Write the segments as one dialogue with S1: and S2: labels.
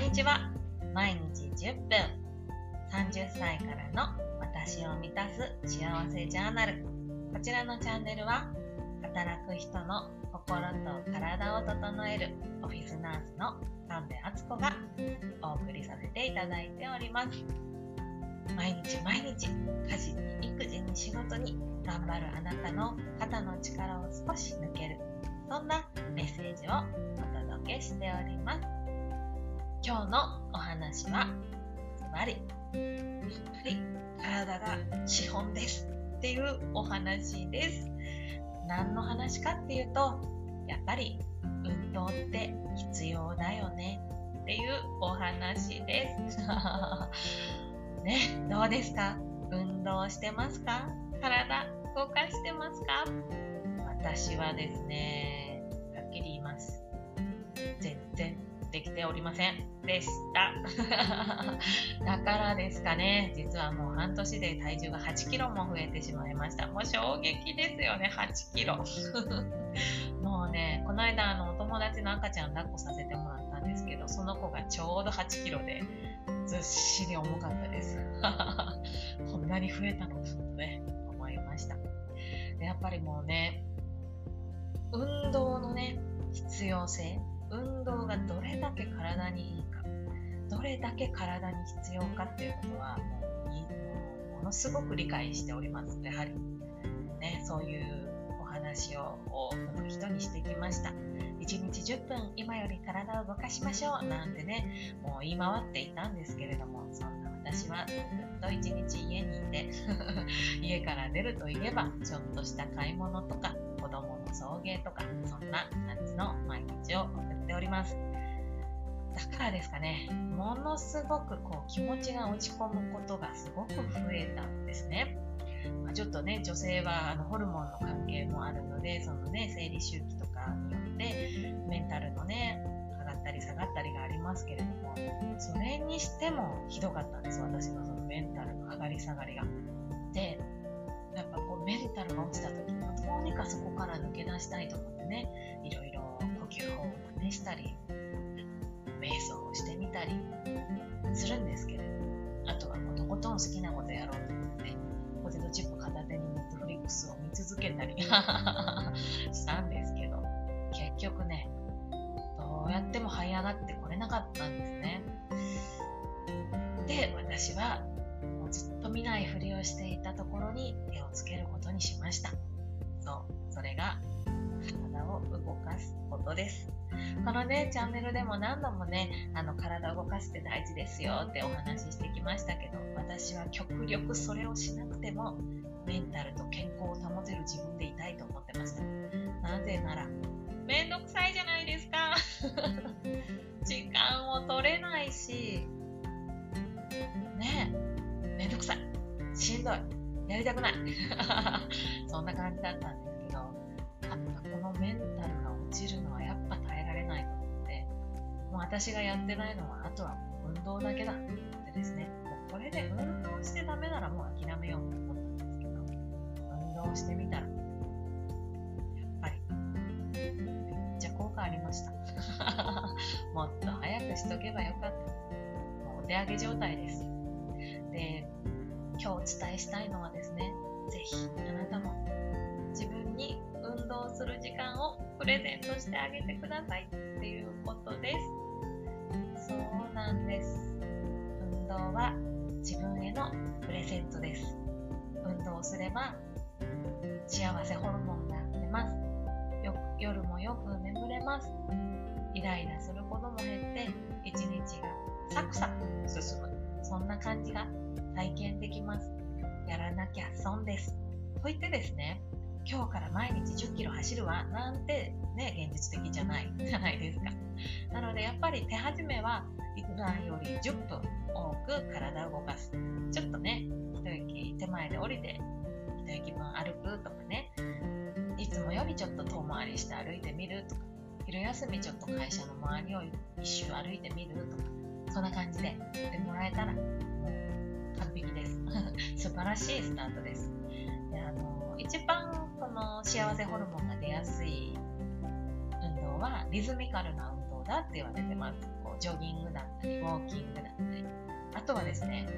S1: にちは。毎日10分。30歳からの私を満たす幸せジャーナル。こちらのチャンネルは働く人の心と体を整えるオフィスナースの神戸敦子がお送りさせていただいております。毎日毎日家事に育児に仕事に頑張るあなたの肩の力を少し抜ける。そんなメッセージをお届けしております。今日のお話はズバリやっぱり体が資本ですっていうお話です。何の話かっていうとやっぱり運動って必要だよねっていうお話です。ねどうですか？運動してますか？体動かしてますか？私はですねはっきり言います。ておりませんでした。だからですかね。実はもう半年で体重が8キロも増えてしまいました。もう衝撃ですよね。8キロ。もうねこの間あのお友達の赤ちゃん抱っこさせてもらったんですけどその子がちょうど8キロでずっしり重かったです。こんなに増えたのかとね思いました。でやっぱりもうね運動のね必要性運動がどれだけ体にいいかどれだけ体に必要かっていうことはもうものすごく理解しております。やはりねそういうお話を多くの人にしてきました。1日10分今より体を動かしましょうなんてねもう言い回っていたんですけれどもそんな私はずっと1日家にいて 家から出るといえばちょっとした買い物とか送迎とかそんな感じの毎日を送っております。だからですかねものすごくこう気持ちが落ち込むことがすごく増えたんですね。まあ、ちょっとね女性はあのホルモンの関係もあるのでそのね生理周期とかによってメンタルのね上がったり下がったりがありますけれどもそれにしてもひどかったんです。私のそのメンタルの上がり下がりが。でやっぱこうメンタルが落ちた時にどうにかそこから抜け出したいと思ってねいろいろ呼吸法を試したり瞑想をしてみたりするんですけれどあとはもとことん好きなことやろうと思ってポテトチップ片手にネットフリックスを見続けたり したんですけど結局ねどうやっても這い上がってこれなかったんですね。で私はずっと見ないふりをしていたところに手をつけることにしました。そうそれが体を動かすことです。このねチャンネルでも何度もねあの体を動かすって大事ですよってお話ししてきましたけど私は極力それをしなくてもメンタルと健康を保てる自分でいたいと思ってました。なぜならめんどくさいじゃないですか。時間を取れないしねえめんどくさい。しんどい。やりたくない。そんな感じだったんですけどあこのメンタルが落ちるのはやっぱ耐えられないと思ってもう私がやってないのはあとは運動だけだって思ってですね。もうこれで運動してダメならもう諦めようと思ったんですけど運動してみたらやっぱりめっちゃ効果ありました。もっと早くしとけばよかった。もうお手上げ状態です。で今日お伝えしたいのはですねぜひあなたも自分に運動する時間をプレゼントしてあげてくださいっていうことです。そうなんです。運動は自分へのプレゼントです。運動すれば幸せホルモンが出ます。よ夜もよく眠れます。イライラすることも減って一日がサクサク進む。そんな感じが体験できます。やらなきゃ損です。と言ってですね今日から毎日10キロ走るわなんてね現実的じゃないじゃないですか。なのでやっぱり手始めは普段より10分多く体を動かす。ちょっとね一息手前で降りて一息分歩くとかねいつもよりちょっと遠回りして歩いてみるとか昼休みちょっと会社の周りを一周歩いてみるとかそんな感じでやってもらえたら完璧です。素晴らしいスタートです。であの一番この幸せホルモンが出やすい運動はリズミカルな運動だって言われてます。こうジョギングだったりウォーキングだったり。あとはですね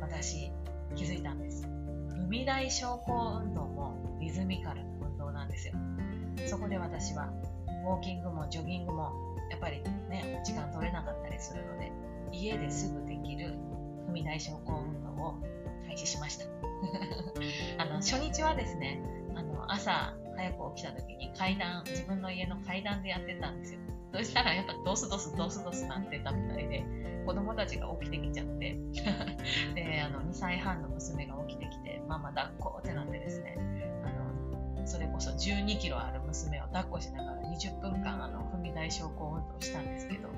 S1: 私気づいたんです。踏み台昇降運動もリズミカルな運動なんですよ。そこで私はウォーキングもジョギングもやっぱりね時間取れなかったりするので家ですぐできる踏み台昇降運動を開始しました。あの初日はですねあの朝早く起きた時に階段自分の家の階段でやってたんですよ。そしたらやっぱドスドスドスドスなってたみたいで子供たちが起きてきちゃって。であの2歳半の娘が起きてきてママ抱っこってなってですねあのそれこそ1 2キロある娘を抱っこしながら20分間あの踏み台昇降運動したんですけど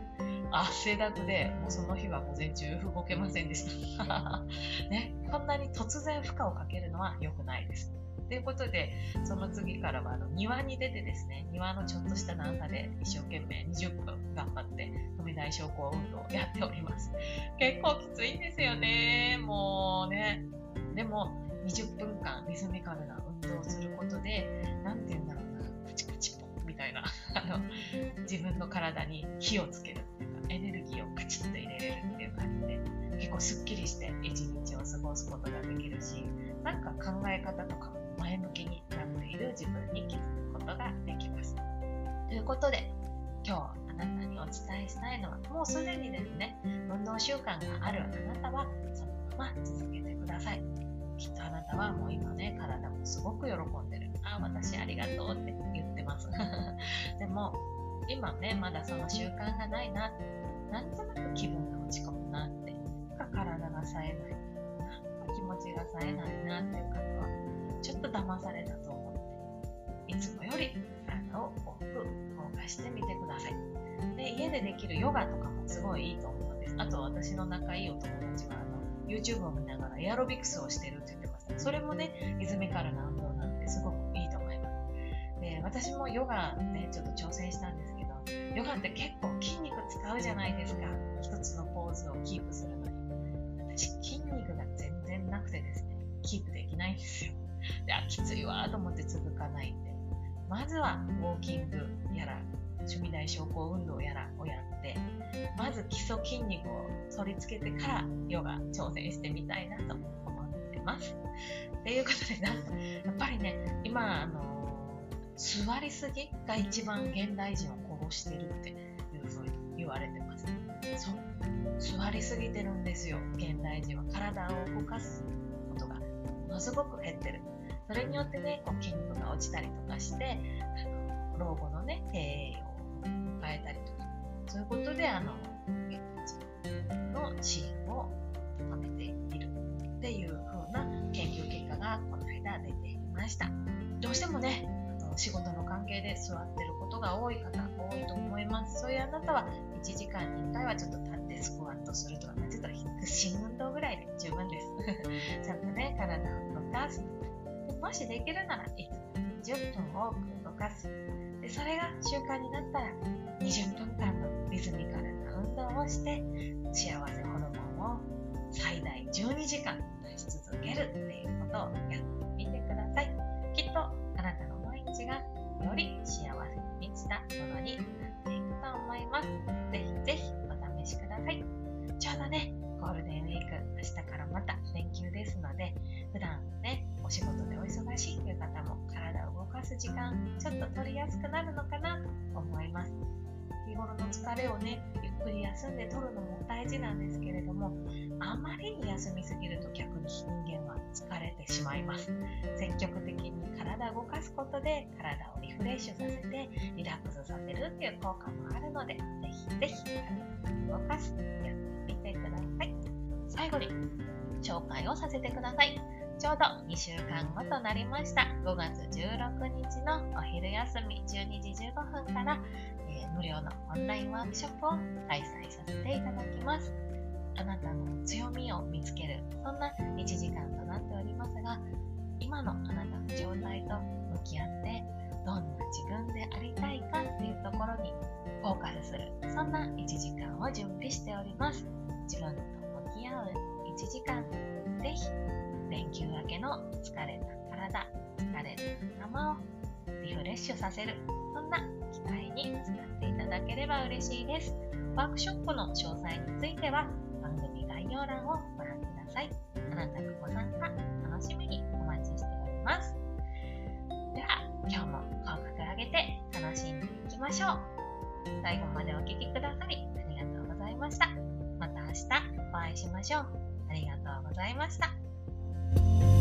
S1: 汗だくでもうその日は午前中動けませんでした ね、こんなに突然負荷をかけるのは良くないですということで、その次からはあの庭に出てですね、庭のちょっとした段差で一生懸命20分頑張って踏み台昇降運動をやっております。結構きついんですよね。もうね。でも、20分間リズミカルな運動をすることで、なんて言うんだろうな、カチカチポンみたいな、あの、自分の体に火をつけすっきりして一日を過ごすことができるし、なんか考え方とか前向きになっている自分に気づくことができます。ということで、今日あなたにお伝えしたいのは、もうすでにですね、運動習慣があるあなたは、そのまま続けてください。きっとあなたはもう今ね、体もすごく喜んでる。ああ、私ありがとうって言ってます。でも、今ね、まだその習慣がないな、なんとなく気分が落ち込むなっ、か体が冴えない、なんか気持ちが冴えないなっていう方は、ちょっと騙されたと思っていつもより体を多く動かしてみてください。で家でできるヨガとかもすごいいいと思うんです。あと私の仲いいお友達はあの YouTube を見ながらエアロビクスをしてるって言ってましたそれもねリズミカルな運動なのですごくいいと思います。で私もヨガねちょっと挑戦したんですけどヨガって結構筋肉使うじゃないですか。一つのポーズをキープするのに。私筋肉が全然なくてですねキープできないんですよであきついわと思って続かないんでまずはウォーキングやら趣味大昇降運動やらをやってまず基礎筋肉を取り付けてからヨガ挑戦してみたいなと思ってます。ということでなやっぱりね今あの座りすぎが一番現代人を殺してるっていうふうに言われてます。そう座りすぎてるんですよ現代人は。体を動かすことが。ものすごく減ってる。それによってねこう筋肉が落ちたりとかしてあの老後のね低栄養を変えたりとか。そういうことであの血糖の支援を高めているっていう風な研究結果がこの間出ていました。どうしてもね仕事の関係で座ってることが多い方多いと思います。そういうあなたは1時間に1回はちょっと立ってスクワットするとか、ね、ちょっと腹筋運動ぐらいで十分ですちゃんとね体を動かすもしできるならいつ10分多く動かすでそれが習慣になったら20分間のリズミカルな運動をして幸せホルモンを最大12時間出し続けるっていうことをやってみてくださいきっとあなたの毎日がより幸せに満ちたものになっていくと思いますぜひぜひ時間ちょっと取りやすくなるのかなと思います。日頃の疲れをねゆっくり休んで取るのも大事なんですけれどもあまりに休みすぎると逆に人間は疲れてしまいます。積極的に体を動かすことで体をリフレッシュさせてリラックスさせるっていう効果もあるのでぜひぜひ体を動かすやってみてください。最後に紹介をさせてください。ちょうど2週間後となりました5月16日のお昼休み12時15分から、えー、無料のオンラインワークショップを開催させていただきます。あなたの強みを見つけるそんな1時間となっておりますが今のあなたの状態と向き合ってどんな自分でありたいかっていうところにフォーカスするそんな1時間を準備しております自分と向き合う1時間ぜひ連休明けの疲れた体、疲れた頭をリフレッシュさせる、そんな機会に使っていただければ嬉しいです。ワークショップの詳細については番組概要欄をご覧ください。あなたのご参加、楽しみにお待ちしております。では、今日も口角上げて楽しんでいきましょう。最後までお聴きくださりありがとうございました。また明日お会いしましょう。ありがとうございました。you